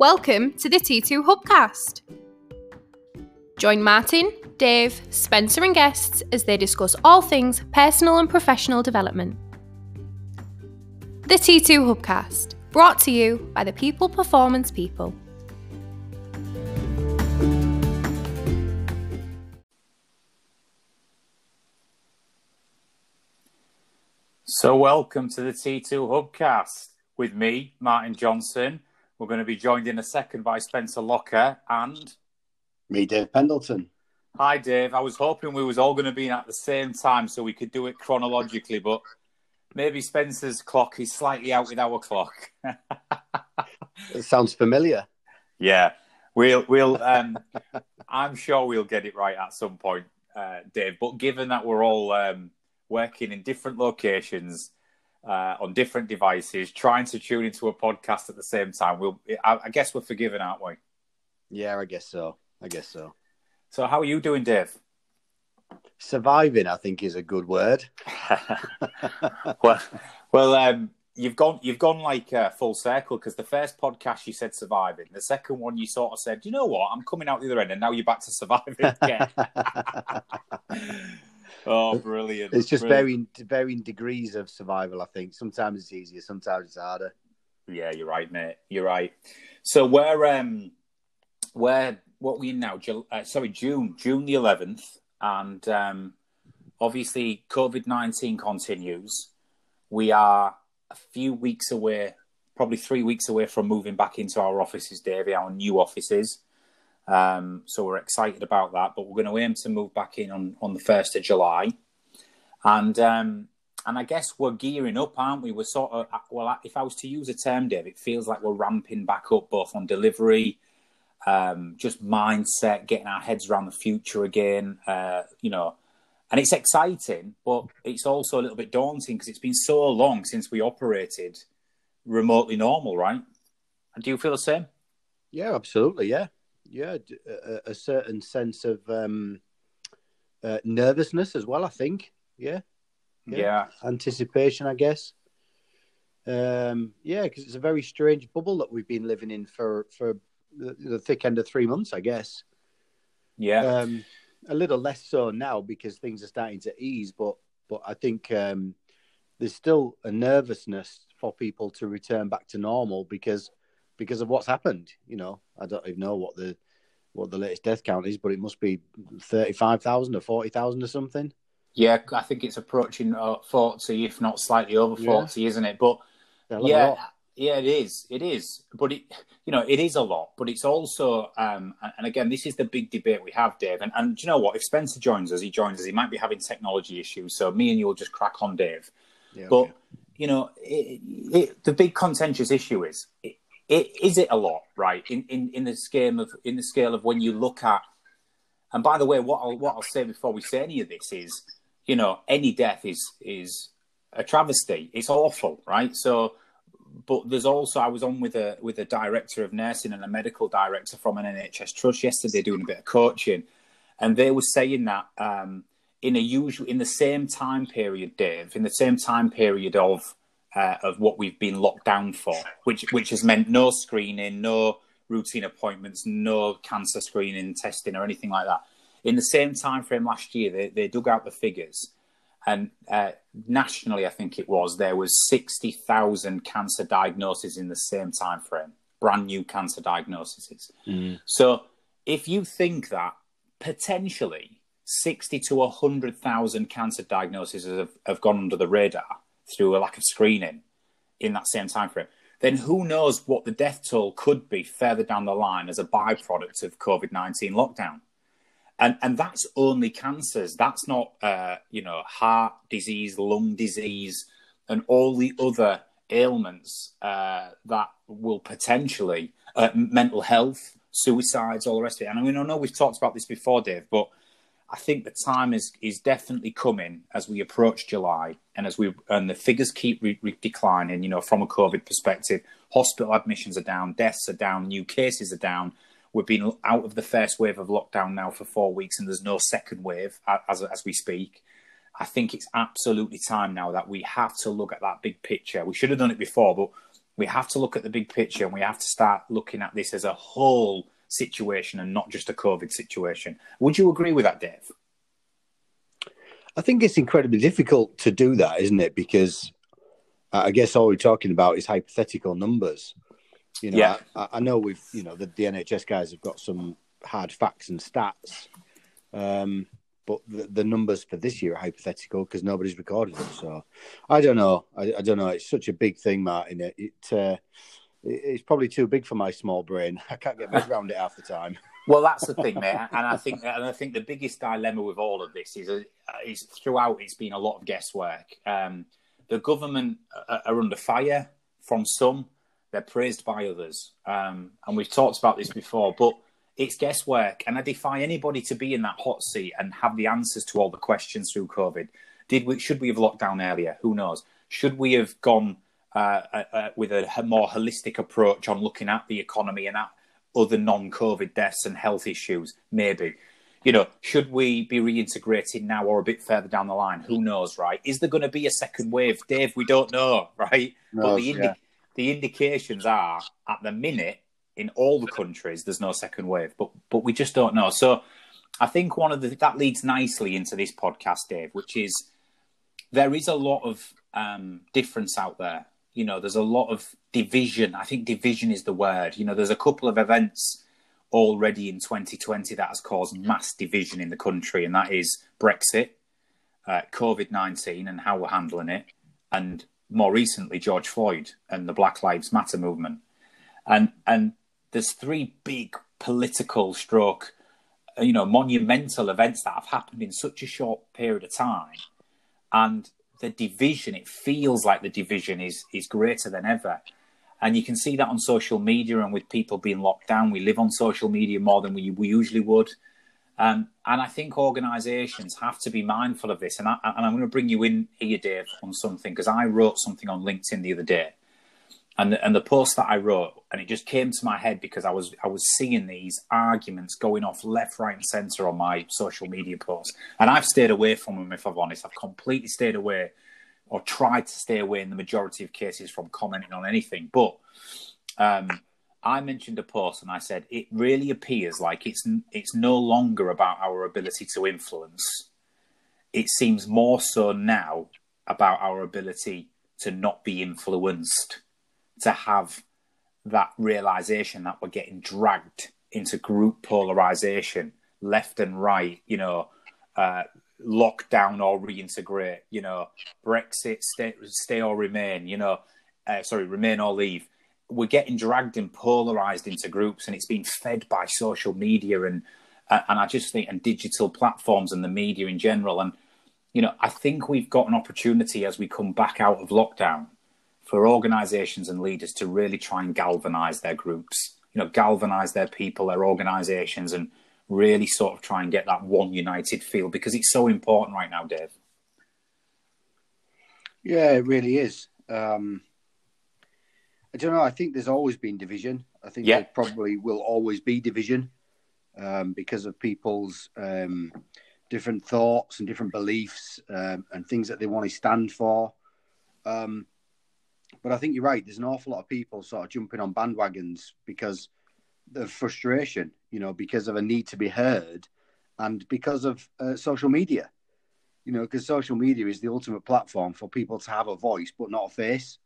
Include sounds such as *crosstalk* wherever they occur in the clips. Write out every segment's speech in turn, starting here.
Welcome to the T2 Hubcast. Join Martin, Dave, Spencer, and guests as they discuss all things personal and professional development. The T2 Hubcast, brought to you by the People Performance People. So, welcome to the T2 Hubcast with me, Martin Johnson. We're going to be joined in a second by Spencer Locker and Me, Dave Pendleton. hi, Dave. I was hoping we was all going to be in at the same time so we could do it chronologically, but maybe Spencer's clock is slightly out with our clock. *laughs* It sounds familiar. yeah, we'll we'll. Um, I'm sure we'll get it right at some point, uh, Dave. But given that we're all um, working in different locations. Uh, on different devices, trying to tune into a podcast at the same time. We'll, I, I guess we're forgiven, aren't we? Yeah, I guess so. I guess so. So, how are you doing, Dave? Surviving, I think, is a good word. *laughs* *laughs* well, well, um, you've gone, you've gone like uh, full circle because the first podcast you said surviving, the second one you sort of said, you know what, I'm coming out the other end, and now you're back to surviving again. *laughs* oh, brilliant! It's just brilliant. varying varying degrees of survival. I think sometimes it's easier, sometimes it's harder. Yeah, you're right, mate. You're right. So we're um, we're what we in now? Ju- uh, sorry, June, June the 11th, and um, obviously COVID 19 continues. We are a few weeks away, probably three weeks away from moving back into our offices, Davey, our new offices. Um, so we're excited about that, but we're going to aim to move back in on, on the 1st of July. And um, and I guess we're gearing up, aren't we? We're sort of, well, if I was to use a term, Dave, it feels like we're ramping back up both on delivery, um, just mindset, getting our heads around the future again, uh, you know. And it's exciting, but it's also a little bit daunting because it's been so long since we operated remotely normal, right? And do you feel the same? Yeah, absolutely. Yeah, yeah. a certain sense of um, uh, nervousness as well. I think. Yeah, Yeah. Yeah. anticipation, I guess. Um, yeah, because it's a very strange bubble that we've been living in for for the, the thick end of three months, I guess. Yeah. Um, a little less so now because things are starting to ease, but but I think um, there's still a nervousness for people to return back to normal because because of what's happened. You know, I don't even know what the what the latest death count is, but it must be thirty five thousand or forty thousand or something. yeah, I think it's approaching uh, 40, if not slightly over Yeah. 40, isn't it? But A hell of a yeah, yeah, it is. It is. But it, you know, it is a lot. But it's also, um, and- again, this is the big debate we have, Dave. And, and do you know what? If Spencer joins us, he joins us. He might be having technology issues, so me and you will just crack on, Dave. Yeah, But okay. you know, it, it, the big contentious issue is: it, is it a lot, right? In, in in the scale of in the scale of when you look at. And by the way, what I'll what I'll say before we say any of this is, you know, any death is is a travesty. It's awful, right? So, but there's also I was on with a with a director of nursing and a medical director from an NHS trust yesterday doing a bit of coaching, and they were saying that um, in a usual in the same time period, Dave, in the same time period of uh, of what we've been locked down for, which which has meant no screening, no routine appointments, no cancer screening, testing, or anything like that. In the same time frame last year, they, they dug out the figures, and uh, nationally, I think it was there was sixty thousand cancer diagnoses in the same time frame, brand new cancer diagnoses. So if you think that potentially 60 to 100,000 cancer diagnoses have, have gone under the radar through a lack of screening in that same time frame, then who knows what the death toll could be further down the line as a byproduct of COVID 19 lockdown. And, and that's only cancers. That's not, uh, you know, heart disease, lung disease, and all the other ailments uh, that will potentially, uh, mental health, suicides, all the rest of it. And I mean, I know we've talked about this before, Dave, but I think the time is is definitely coming as we approach July and as we and the figures keep re- re- declining. You know, from a COVID perspective, hospital admissions are down, deaths are down, new cases are down. We've been out of the first wave of lockdown now for four weeks, and there's no second wave as as we speak. I think it's absolutely time now that we have to look at that big picture. We should have done it before, but We have to look at the big picture and we have to start looking at this as a whole situation and not just a COVID situation. Would you agree with that, Dave? I think it's incredibly difficult to do that, isn't it? Because I guess all we're talking about is hypothetical numbers. You know, Yeah. I, I know we've, you know, the, the NHS guys have got some hard facts and stats, um, but the, the numbers for this year are hypothetical because nobody's recorded them. So I don't know. I, I don't know. It's such a big thing, Martin. It, it uh, it- it's probably too big for my small brain. *laughs* I can't get around it half the time. *laughs* Well, that's the thing, mate, and I think and I think the biggest dilemma with all of this is uh, is throughout it's been a lot of guesswork. Um, the government are, are under fire from some, they're praised by others, um, and we've talked about this before, but it's guesswork, and I defy anybody to be in that hot seat and have the answers to all the questions through COVID. Did we? Should we have locked down earlier? Who knows? Should we have gone uh, uh, uh, with a more holistic approach on looking at the economy and at other non-COVID deaths and health issues? Maybe. You know, should we be reintegrating now or a bit further down the line? Who knows, right? Is there going to be a second wave, Dave? We don't know, *laughs* right? but the, indi- yeah. the indications are at the minute in all the countries there's no second wave, but but we just don't know. So I think one of the that leads nicely into this podcast, Dave, which is there is a lot of um, difference out there. You know, there's a lot of division. I think division is the word. You know, there's a couple of events already in 2020 that has caused mass division in the country, and that is Brexit, uh, COVID 19, and how we're handling it, and more recently George Floyd and the Black Lives Matter movement. And and there's three big political stroke, you know, monumental events that have happened in such a short period of time and the division it feels like the division is is greater than ever. And you can see that on social media and with people being locked down. We live on social media more than we, we usually would. Um, and i think organizations have to be mindful of this. And, I, and i'm going to bring you in here dave on something because i wrote something on linkedin the other day and the, and the post that I wrote, and it just came to my head because I was I was seeing these arguments going off left, right, and centre on my social media posts, and I've stayed away from them. If I'm honest, I've completely stayed away, or tried to stay away in the majority of cases from commenting on anything. But um, I mentioned a post, and I said it really appears like it's it's no longer about our ability to influence. It seems more so now about our ability to not be influenced to have that realization that we're getting dragged into group polarization, left and right, you know, uh, lockdown or reintegrate, you know, Brexit, stay, stay or remain, you know, uh, sorry, remain or leave. We're getting dragged and polarized into groups, and it's being fed by social media and uh, and I just think and digital platforms and the media in general. And you know, I think we've got an opportunity as we come back out of lockdown for organizations and leaders to really try and galvanize their groups, you know, galvanize their people, their organizations, and really sort of try and get that one united feel because it's so important right now, Dave. Yeah, it really is. Um, I don't know. I think there's always been division. I think Yeah. there probably will always be division um, because of people's um, different thoughts and different beliefs um, and things that they want to stand for. Um, but I think you're right. There's an awful lot of people sort of jumping on bandwagons because of frustration, you know, because of a need to be heard and because of uh, social media you know, because social media is the ultimate platform for people to have a voice but not a face.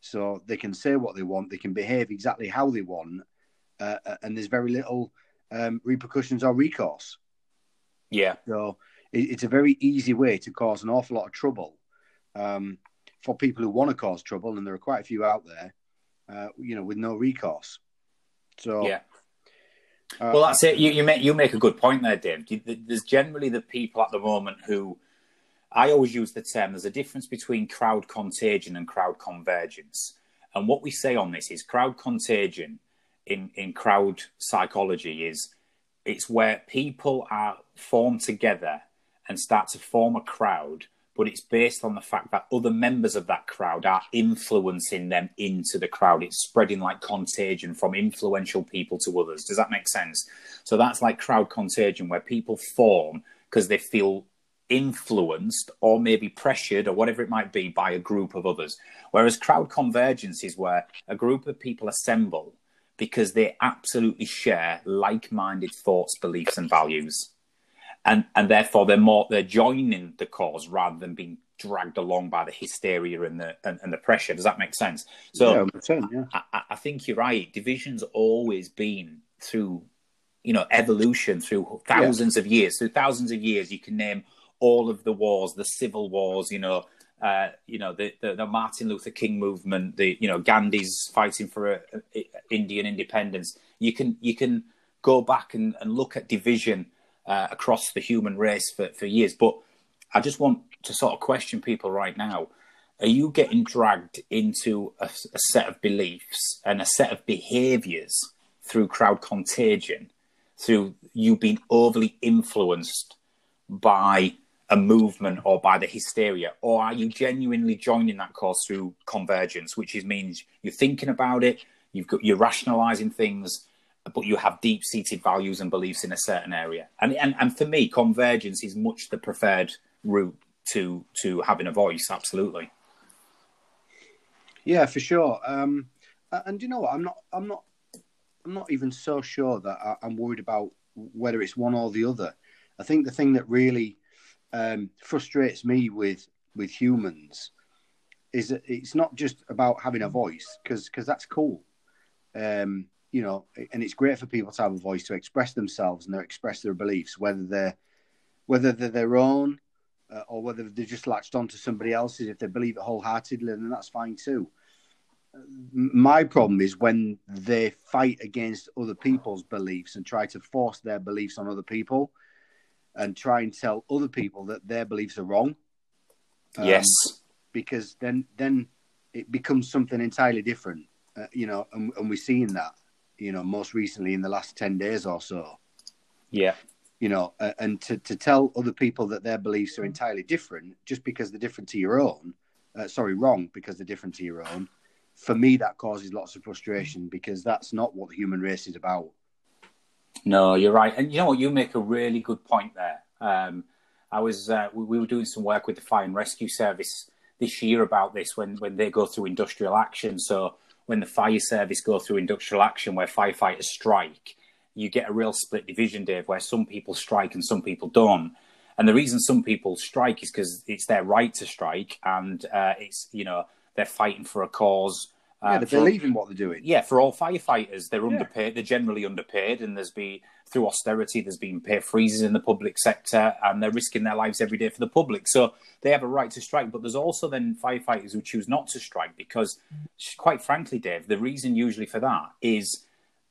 So they can say what they want, they can behave exactly how they want, uh, and there's very little um, repercussions or recourse. Yeah, So it, it's a very easy way to cause an awful lot of trouble um, for people who want to cause trouble, and there are quite a few out there, uh, you know, with no recourse. So yeah. uh, Well, that's it. You, you make you make a good point there, Dave. There's generally the people at the moment who I always use the term. There's a difference between crowd contagion and crowd convergence. And what we say on this is crowd contagion in in crowd psychology is it's where people are formed together and start to form a crowd, but it's based on the fact that other members of that crowd are influencing them into the crowd. It's spreading like contagion from influential people to others. Does that make sense? So that's like crowd contagion, where people form because they feel influenced or maybe pressured or whatever it might be by a group of others. Whereas crowd convergence is where a group of people assemble because they absolutely share like-minded thoughts, beliefs, and values, and and therefore they're more they're joining the cause rather than being dragged along by the hysteria and the and, and the pressure. Does that make sense? So yeah, yeah. I, I think you're right. Division's always been through you know evolution through thousands yeah. of years through thousands of years you can name all of the wars the civil wars you know uh, you know the, the, the Martin Luther King movement, the you know Gandhi's fighting for a, a, Indian independence. You can you can go back and, and look at division uh, across the human race for, for years. But I just want to sort of question people right now: Are you getting dragged into a, a set of beliefs and a set of behaviours through crowd contagion, through you being overly influenced by a movement or by the hysteria, or are you genuinely joining that cause through convergence, which is means you're thinking about it, you've got you're rationalizing things, but you have deep seated values and beliefs in a certain area. And, and and for me, convergence is much the preferred route to to having a voice. Absolutely. Yeah, for sure. Um, and you know what? I'm not. I'm not. I'm not even so sure that I, I'm worried about whether it's one or the other. I think the thing that really um, frustrates me with with humans is that it's not just about having a voice because because that's cool, um, you know, and it's great for people to have a voice to express themselves and to express their beliefs, whether they're whether they're their own uh, or whether they're just latched onto somebody else's. If they believe it wholeheartedly, then that's fine too. My problem is when they fight against other people's beliefs and try to force their beliefs on other people and try and tell other people that their beliefs are wrong. Um, yes, because then then it becomes something entirely different, uh, you know, and, and we're seeing that, you know, most recently in the last ten days or so. Yeah, you know, uh, and to to tell other people that their beliefs are entirely different just because they're different to your own, uh, sorry, wrong because they're different to your own. For me, that causes lots of frustration because that's not what the human race is about. No, you're right, and you know what? You make a really good point there. Um, I was uh, we, we, were doing some work with the fire and rescue service this year about this when when they go through industrial action. So when the fire service go through industrial action, where firefighters strike, you get a real split division, Dave, where some people strike and some people don't. And the reason some people strike is because it's their right to strike, and uh, it's you know they're fighting for a cause yeah, um, they for, believe in what they're doing. Yeah, for all firefighters, they're yeah. underpaid. They're generally underpaid, and there's been through austerity, there's been pay freezes in the public sector, and they're risking their lives every day for the public. So they have a right to strike. But there's also then firefighters who choose not to strike because, quite frankly, Dave, the reason usually for that is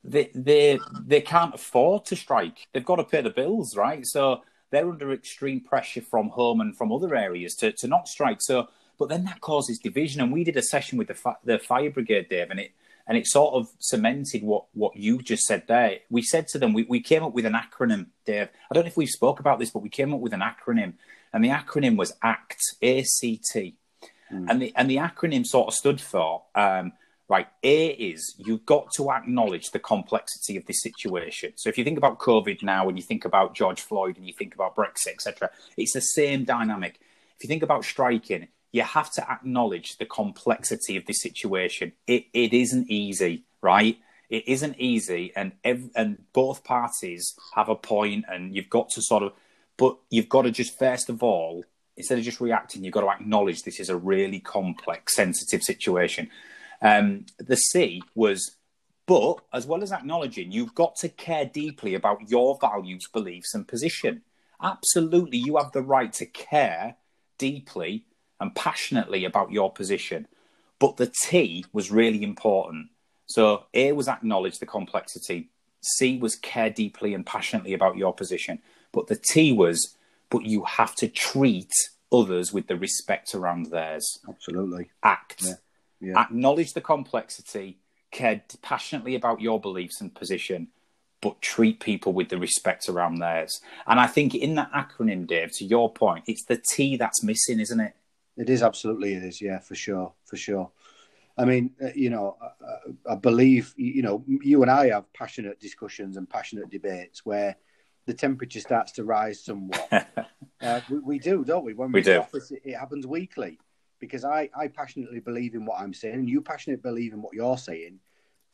they they they can't afford to strike. They've got to pay the bills, right? So they're under extreme pressure from home and from other areas to to not strike. So but then that causes division. And we did a session with the fi- the fire brigade, Dave, and it and it sort of cemented what what you just said there. We said to them, we, we came up with an acronym, Dave. I don't know if we spoke about this, but we came up with an acronym, and the acronym was ACT, A C T, mm. and the and the acronym sort of stood for. Um, right, A is you've got to acknowledge the complexity of this situation. So if you think about COVID now, and you think about George Floyd, and you think about Brexit, etc., it's the same dynamic. If you think about striking, you have to acknowledge the complexity of the situation. It, it isn't easy, right? It isn't easy, and ev- and both parties have a point, and you've got to sort of, but you've got to just first of all, instead of just reacting, you've got to acknowledge this is a really complex, sensitive situation. Um, the C was, but as well as acknowledging, you've got to care deeply about your values, beliefs, and position. Absolutely, you have the right to care deeply and passionately about your position. But the T was really important. So A was acknowledge the complexity. C was care deeply and passionately about your position. But the T was, but you have to treat others with the respect around theirs. Absolutely. Act. Yeah. Yeah. Acknowledge the complexity, care passionately about your beliefs and position, but treat people with the respect around theirs. And I think in that acronym, Dave, to your point, it's the T that's missing, isn't it? It is absolutely it is. Yeah, for sure, for sure. I mean, uh, you know, I, I, believe you know you and I have passionate discussions and passionate debates where the temperature starts to rise somewhat. *laughs* uh, we, we, do, don't we? When we, we do. Office, it, it happens weekly because I, I passionately believe in what I'm saying, and you passionately believe in what you're saying.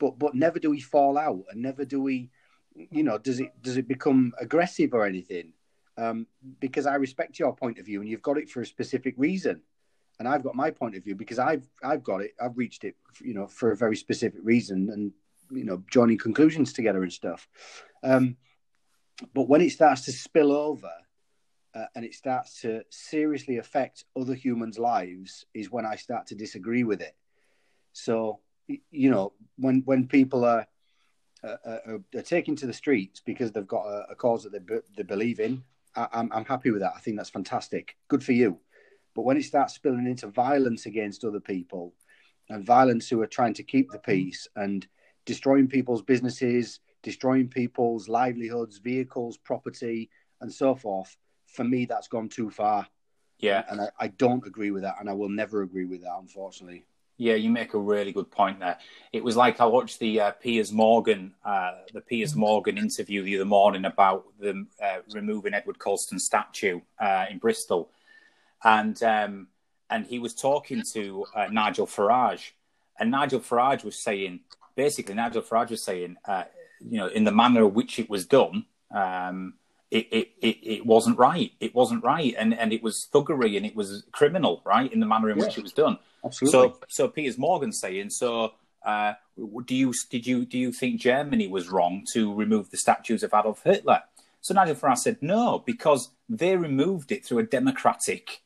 But but never do we fall out, and never do we, you know, does it does it become aggressive or anything? Um, because I respect your point of view, and you've got it for a specific reason, and I've got my point of view because I've I've got it, I've reached it, you know, for a very specific reason, and you know, joining conclusions together and stuff. Um, but when it starts to spill over uh, and it starts to seriously affect other humans' lives, is when I start to disagree with it. So, you know, when when people are uh, are, are taken to the streets because they've got a, a cause that they, they believe in, I, I'm I'm happy with that. I think that's fantastic. Good for you. But when it starts spilling into violence against other people and violence who are trying to keep the peace and destroying people's businesses, destroying people's livelihoods, vehicles, property, and so forth, for me, that's gone too far. Yeah. And I, I, don't agree with that, and I will never agree with that, unfortunately. Yeah, you make a really good point there. It was like I watched the uh, Piers Morgan, uh, the Piers Morgan interview the other morning about them uh, removing Edward Colston's statue uh, in Bristol, and um, and he was talking to uh, Nigel Farage, and Nigel Farage was saying basically Nigel Farage was saying, uh, you know, in the manner in which it was done, um, it, it, it, it, wasn't right. It wasn't right, and and it was thuggery and it was criminal, right, in the manner in yeah, which it was done. Absolutely. So so Piers Morgan saying so. Uh, do you did you do you think Germany was wrong to remove the statues of Adolf Hitler? So Nigel Farage said no, because they removed it through a democratic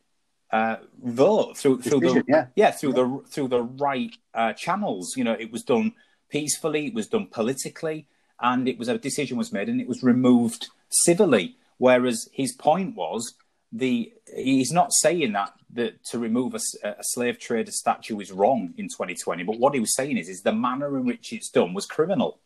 uh, vote through through the yeah. yeah through yeah. the through the right uh, channels. You know, it was done peacefully, it was done politically, and it was a decision was made and it was removed civilly. Whereas his point was the he's not saying that that to remove a, a, slave trader statue is wrong in 2020, but what he was saying is is the manner in which it's done was criminal.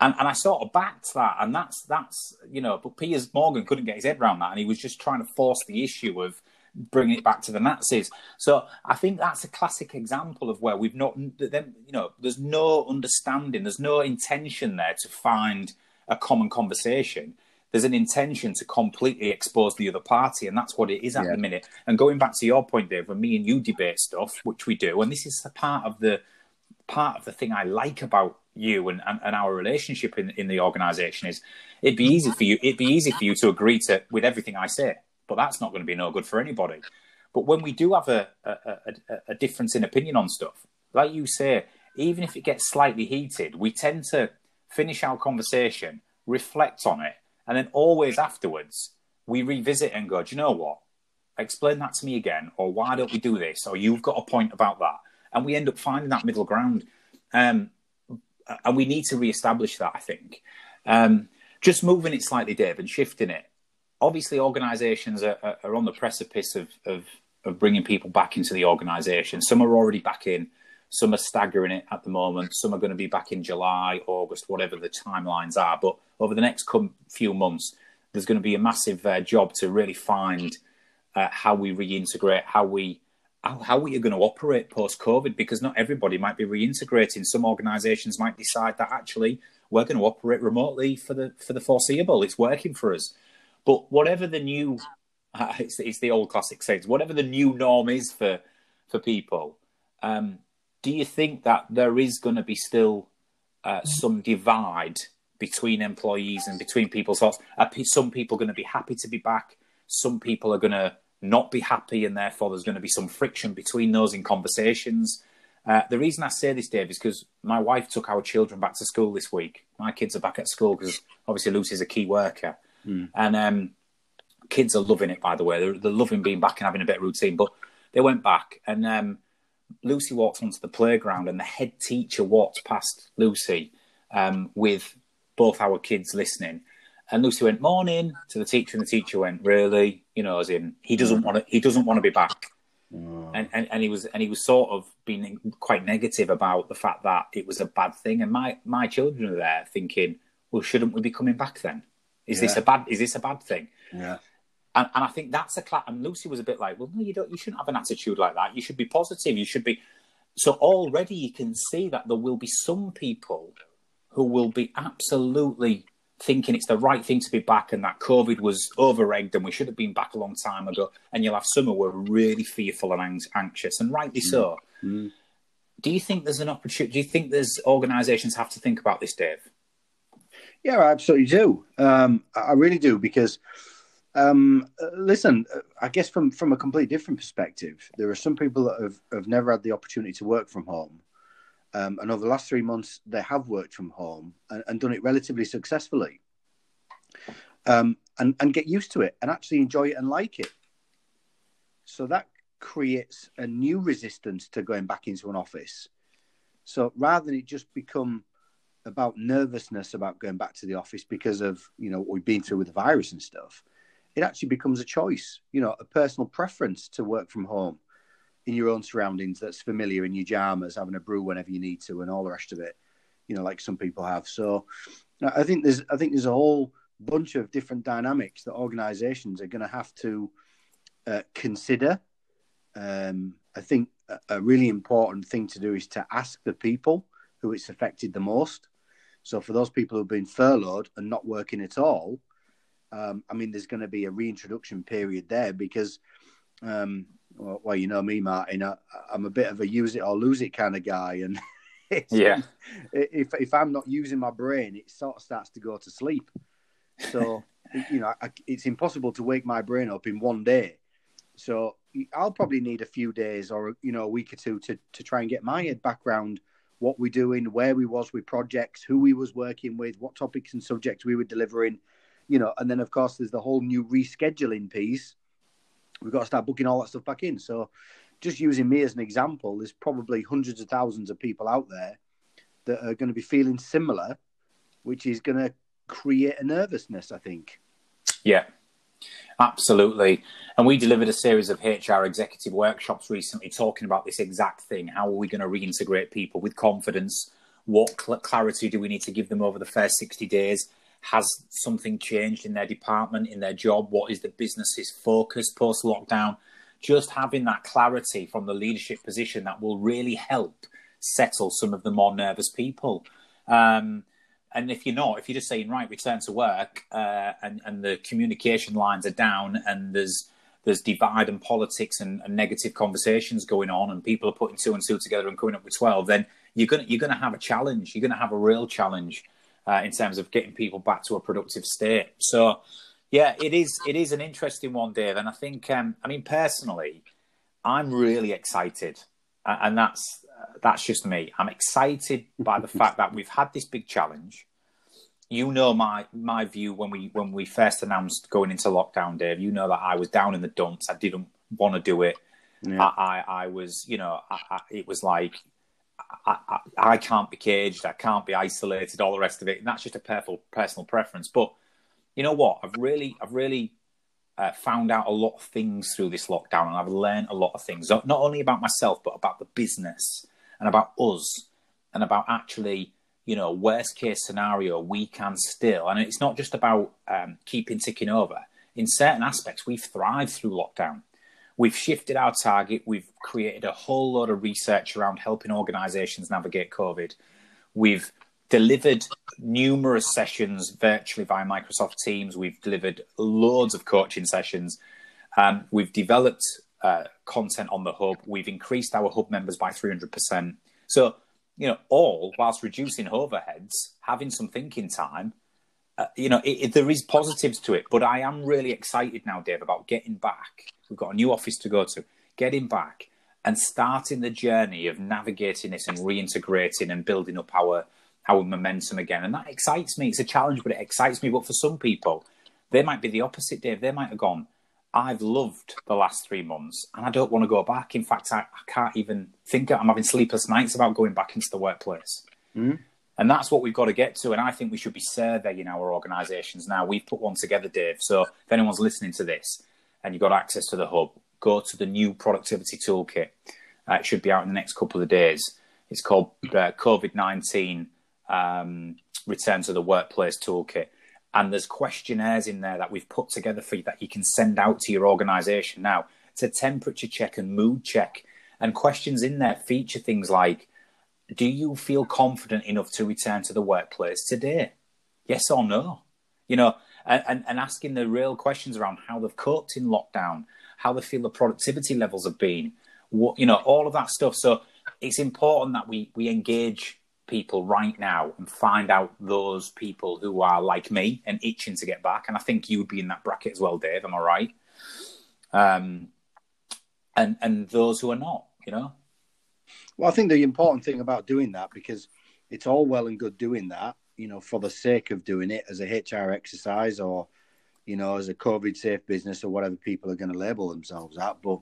And, and I sort of backed that, and that's that's you know, but Piers Morgan couldn't get his head around that, and he was just trying to force the issue of bringing it back to the Nazis. So I think that's a classic example of where we've not, you know, there's no understanding, there's no intention there to find a common conversation. There's an intention to completely expose the other party, and that's what it is at yeah. the minute. And going back to your point, Dave, when me and you debate stuff, which we do, and this is the part of the part of the thing I like about you and, and, and, our relationship in, in the organization is it'd be easy for you it'd be easy for you to agree to with everything I say but that's not going to be no good for anybody. But when we do have a, a, a, a difference in opinion on stuff, like you say, even if it gets slightly heated, we tend to finish our conversation, reflect on it, and then always afterwards we revisit and go, do you know what? Explain that to me again, or why don't we do this? Or you've got a point about that. And we end up finding that middle ground. Um, and we need to re-establish that, I think. Um, just moving it slightly, Dave, and shifting it obviously organisations are, are, on the precipice of, of, of bringing people back into the organisation. Some are already back in, some are staggering it at the moment. Some are going to be back in July, August, whatever the timelines are. But over the next few months, there's going to be a massive uh, job to really find uh, how we reintegrate, how we how, we are going to operate post COVID, because not everybody might be reintegrating. Some organisations might decide that actually we're going to operate remotely for the for the foreseeable. It's working for us. But whatever the new, *laughs* it's, it's, the old classic sayings, whatever the new norm is for for people, um, do you think that there is going to be still uh, some divide between employees and between people's thoughts? Are some people going to be happy to be back? Some people are going to not be happy, and therefore there's going to be some friction between those in conversations. Uh, the reason I say this, Dave, is because my wife took our children back to school this week. My kids are back at school because obviously Lucy's a key worker. Mm. And um, kids are loving it, by the way. They're, they're, loving being back and having a bit of routine. But they went back, and um, Lucy walked onto the playground, and the head teacher walked past Lucy um, with both our kids listening. And Lucy went morning to the teacher, and the teacher went, "Really, you know, as in he doesn't want to. He doesn't want to be back." Oh. And, and and he was and he was sort of being quite negative about the fact that it was a bad thing. And my my children are there thinking, "Well, shouldn't we be coming back then?" Is yeah. this a bad? Is this a bad thing? Yeah. And, and I think that's a class. And Lucy was a bit like, well, no, you don't. You shouldn't have an attitude like that. You should be positive. You should be. So already you can see that there will be some people who will be absolutely thinking it's the right thing to be back and that COVID was over egged and we should have been back a long time ago. And you'll have some who are really fearful and anxious, and rightly so. Mm. Do you think there's an opportunity? Do you think there's organisations have to think about this, Dave? Yeah, I absolutely do. Um, I really do because, um, listen, I guess from from a completely different perspective, there are some people that have, have never had the opportunity to work from home, um, and over the last three months, they have worked from home and, and done it relatively successfully, um, and and get used to it and actually enjoy it and like it. So that creates a new resistance to going back into an office. So rather than it just become about nervousness about going back to the office because of you know what we've been through with the virus and stuff, it actually becomes a choice, you know, a personal preference to work from home in your own surroundings that's familiar in your jammers, having a brew whenever you need to, and all the rest of it, you know, like some people have. So I think there's I think there's a whole bunch of different dynamics that organisations are going to have to uh, consider. Um, I think a really important thing to do is to ask the people who it's affected the most so for those people who've been furloughed and not working at all, um, I mean, there's going to be a reintroduction period there because, um, well, well, you know me, Martin. I, am a bit of a use it or lose it kind of guy, and *laughs* yeah, if if I'm not using my brain, it sort of starts to go to sleep. So *laughs* you know, I, it's impossible to wake my brain up in one day. So I'll probably need a few days or you know a week or two to to try and get my head back around what we're doing, where we was with projects, who we was working with, what topics and subjects we were delivering, you know, and then of course there's the whole new rescheduling piece. We've got to start booking all that stuff back in. So just using me as an example, there's probably hundreds of thousands of people out there that are going to be feeling similar, which is going to create a nervousness, I think. Yeah, Absolutely. And we delivered a series of HR executive workshops recently talking about this exact thing. How are we going to reintegrate people with confidence? What cl- clarity do we need to give them over the first 60 days? Has something changed in their department, in their job? What is the business's focus post lockdown? Just having that clarity from the leadership position that will really help settle some of the more nervous people. Um, and if you're not, if you're just saying right, return to work, uh, and and the communication lines are down, and there's there's divide and politics and, and, negative conversations going on, and people are putting two and two together and coming up with twelve, then you're gonna you're gonna have a challenge. You're gonna have a real challenge uh, in terms of getting people back to a productive state. So, yeah, it is it is an interesting one, Dave, and I think um, I mean personally, I'm really excited, and that's that's just me. I'm excited by the fact that we've had this big challenge. You know my my view when we when we first announced going into lockdown, Dave. You know that I was down in the dumps. I didn't want to do it. Yeah. I, I, I was you know I, I, it was like I, I, can't be caged. I can't be isolated. All the rest of it. And that's just a personal personal preference. But you know what? I've really I've really uh, found out a lot of things through this lockdown, and I've learned a lot of things, not only about myself but about the business and about us and about actually, you know, worst case scenario, we can still, and it's not just about um, keeping ticking over. In certain aspects, we've thrived through lockdown. We've shifted our target. We've created a whole lot of research around helping organizations navigate COVID. We've delivered numerous sessions virtually via Microsoft Teams. We've delivered loads of coaching sessions. Um, we've developed uh, content on the hub. We've increased our hub members by 300%. So, you know, all whilst reducing overheads, having some thinking time, uh, you know, it, it, there is positives to it. But I am really excited now, Dave, about getting back. We've got a new office to go to, getting back and starting the journey of navigating this and reintegrating and building up our our momentum again. And that excites me. It's a challenge, but it excites me. But for some people, they might be the opposite, Dave. They might have gone, I've loved the last three months and I don't want to go back. In fact, I, I can't even think I'm having sleepless nights about going back into the workplace. Mm. And that's what we've got to get to. And I think we should be surveying our organisations now. We've put one together, Dave. So if anyone's listening to this and you've got access to the hub, go to the new productivity toolkit. Uh, it should be out in the next couple of days. It's called uh, COVID 19 um, Return to the Workplace Toolkit and there's questionnaires in there that we've put together for you that you can send out to your organization. Now it's a temperature check and mood check. And questions in there feature things like do you feel confident enough to return to the workplace today? Yes or no? You know, and, and asking the real questions around how they've coped in lockdown, how they feel the productivity levels have been, what you know, all of that stuff. So it's important that we we engage people right now and find out those people who are like me and itching to get back. And I think you would be in that bracket as well, Dave. Am I right? Um, and and those who are not, you know. Well, I think the important thing about doing that because it's all well and good doing that, you know, for the sake of doing it as a HR exercise or, you know, as a COVID safe business or whatever people are going to label themselves at. But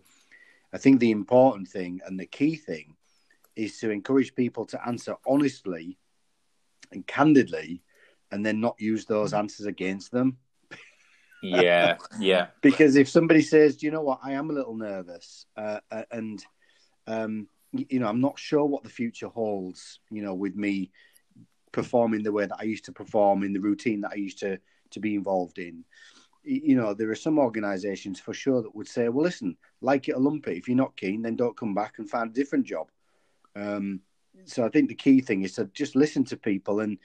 I think the important thing and the key thing is to encourage people to answer honestly and candidly and then not use those answers against them. yeah, *laughs* yeah. because if somebody says, "Do you know what? I am a little nervous," uh, uh and um, you know, I'm not sure what the future holds. You know, with me performing the way that I used to perform in the routine that I used to to be involved in. You know, there are some organisations for sure that would say, "Well, listen, like it or lump it. If you're not keen, then don't come back and find a different job." Um, so I think the key thing is to just listen to people, and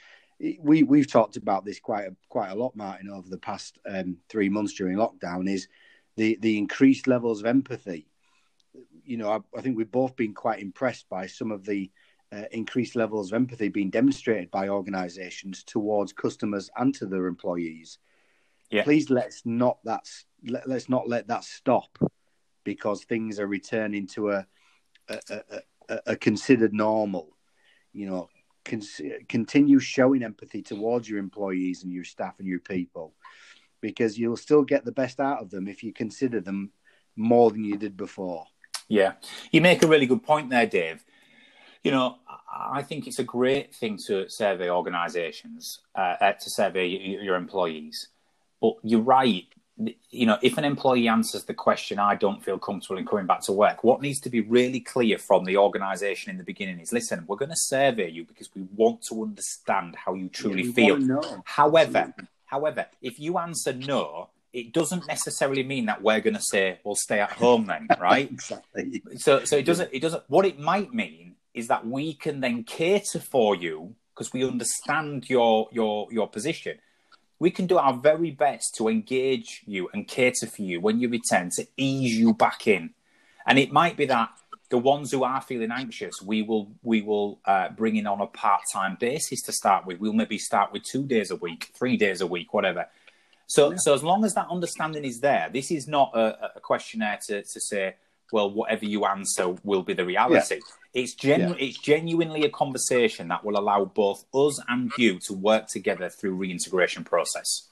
we we've talked about this quite a, quite a lot, Martin, over the past um, three months during lockdown. Is the the increased levels of empathy. You know, I, I think we've both been quite impressed by some of the uh, increased levels of empathy being demonstrated by organisations towards customers and to their employees. Yeah. Please let's not that let, us not let that stop because things are returning to a, a, a, a considered normal. You know, con- continue showing empathy towards your employees and your staff and your people, because you'll still get the best out of them if you consider them more than you did before. Yeah, you make a really good point there, Dave. You know, I think it's a great thing to survey organisations, uh, to survey your employees. But you're right you know, if an employee answers the question, I don't feel comfortable in coming back to work, what needs to be really clear from the organisation in the beginning is listen, we're going to survey you because we want to understand how you truly yeah, feel. However, however, if you answer no, it doesn't necessarily mean that we're going to say, well, stay at home then, *laughs* right? exactly. So, so it doesn't, it doesn't, what it might mean is that we can then cater for you because we understand your, your, your position we can do our very best to engage you and cater for you when you return to ease you back in. And it might be that the ones who are feeling anxious, we will we will uh, bring in on a part time basis to start with. We'll maybe start with two days a week, three days a week, whatever. So yeah. so as long as that understanding is there, this is not a, a questionnaire to, to say, well, whatever you answer will be the reality. Yeah. It's genu- yeah. it's genuinely a conversation that will allow both us and you to work together through reintegration process.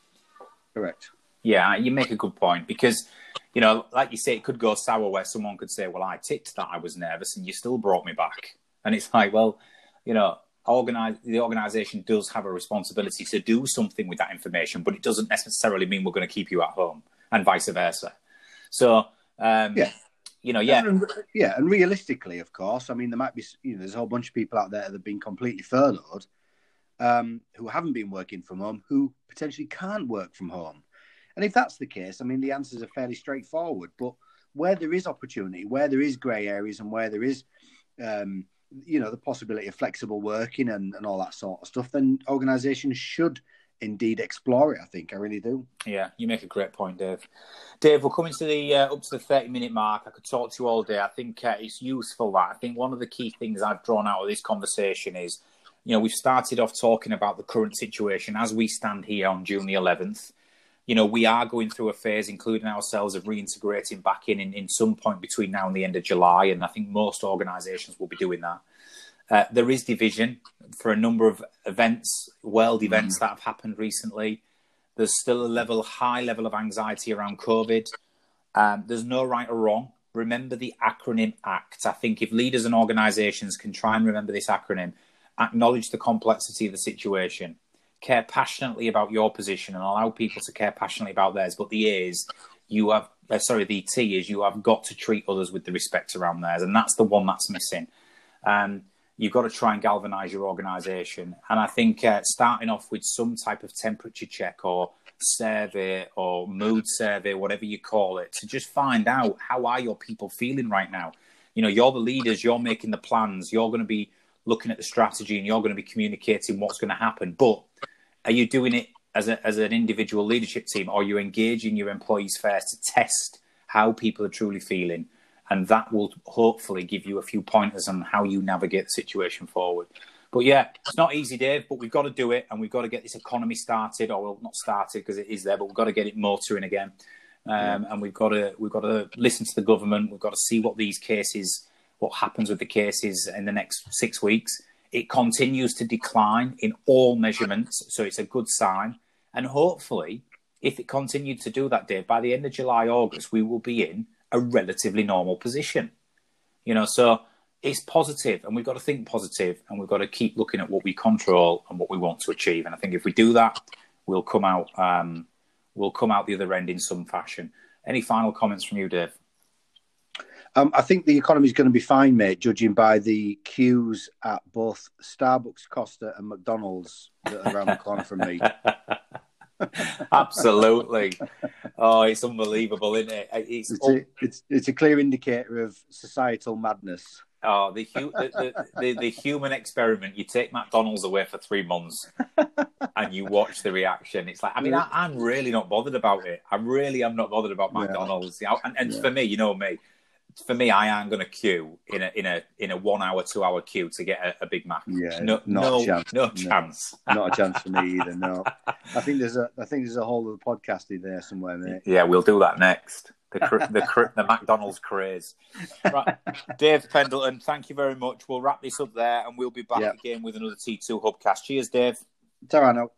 Correct. Yeah, you make a good point because, you know, like you say, it could go sour where someone could say, "Well, I ticked that I was nervous, and you still brought me back," and it's like, well, you know, organize the organization does have a responsibility to do something with that information, but it doesn't necessarily mean we're going to keep you at home, and vice versa. So, um, yeah you know, yeah, and, yeah, and realistically, of course, I mean, there might be, you know, there's a whole bunch of people out there that have been completely furloughed, um, who haven't been working from home, who potentially can't work from home, and if that's the case, I mean, the answers are fairly straightforward. But where there is opportunity, where there is grey areas, and where there is, um, you know, the possibility of flexible working and, and all that sort of stuff, then organisations should indeed explore it. I think I really do. Yeah, you make a great point, Dave. Dave, we're coming to the uh, up to the thirty minute mark. I could talk to you all day. I think uh, it's useful that I think one of the key things I've drawn out of this conversation is, you know, we've started off talking about the current situation as we stand here on June the eleventh. You know, we are going through a phase, including ourselves, of reintegrating back in, in in some point between now and the end of July, and I think most organisations will be doing that. Uh, there is division for a number of events, world mm. events mm. that have happened recently. There's still a level, high level of anxiety around COVID. Um, there's no right or wrong. Remember the acronym ACT. I think if leaders and organisations can try and remember this acronym, acknowledge the complexity of the situation, care passionately about your position, and allow people to care passionately about theirs. But the A is you have, uh, sorry, the T is you have got to treat others with the respect around theirs, and that's the one that's missing. Um, you've got to try and galvanize your organization. And I think uh, starting off with some type of temperature check or survey or mood survey, whatever you call it, to just find out how are your people feeling right now. You know, you're the leaders, you're making the plans, you're going to be looking at the strategy and you're going to be communicating what's going to happen. But are you doing it as, a, as an individual leadership team, are you engaging your employees first to test how people are truly feeling? And that will hopefully give you a few pointers on how you navigate the situation forward. But yeah, it's not easy, Dave, but we've got to do it and we've got to get this economy started, or well, not started because it is there, but we've got to get it motoring again. Um, and we've got to we've got to listen to the government. We've got to see what these cases, what happens with the cases in the next six weeks. It continues to decline in all measurements, so it's a good sign. And hopefully, if it continued to do that, Dave, by the end of July, August, we will be in a relatively normal position. You know, so it's positive, and we've got to think positive, and we've got to keep looking at what we control and what we want to achieve. And I think if we do that, we'll come out um, we'll come out the other end in some fashion. Any final comments from you, Dave? Um, I think the economy is going to be fine, mate, judging by the queues at both Starbucks, Costa, and McDonald's that are around the corner from me. *laughs* *laughs* Absolutely. Oh, it's unbelievable, isn't it? It's, it's, a, it's, it's a clear indicator of societal madness. Oh, the, the, the, the, human experiment. You take McDonald's away for three months *laughs* and you watch the reaction. It's like, I mean, I, am really not bothered about it. I really am not bothered about McDonald's. Yeah. And, and yeah. for me, you know me, for me, I am going to queue in a in a in a one hour, two hour queue to get a, a Big Mac. Yeah, no, no, chance. no chance. not a chance for me *laughs* either. No, I think there's a I think there's a whole of the podcast in there somewhere, mate. Yeah, we'll do that next. The the, the McDonald's craze. Right, *laughs* Dave Pendleton, thank you very much. We'll wrap this up there, and we'll be back yep. again with another T2 Hubcast. Cheers, Dave. Tarano.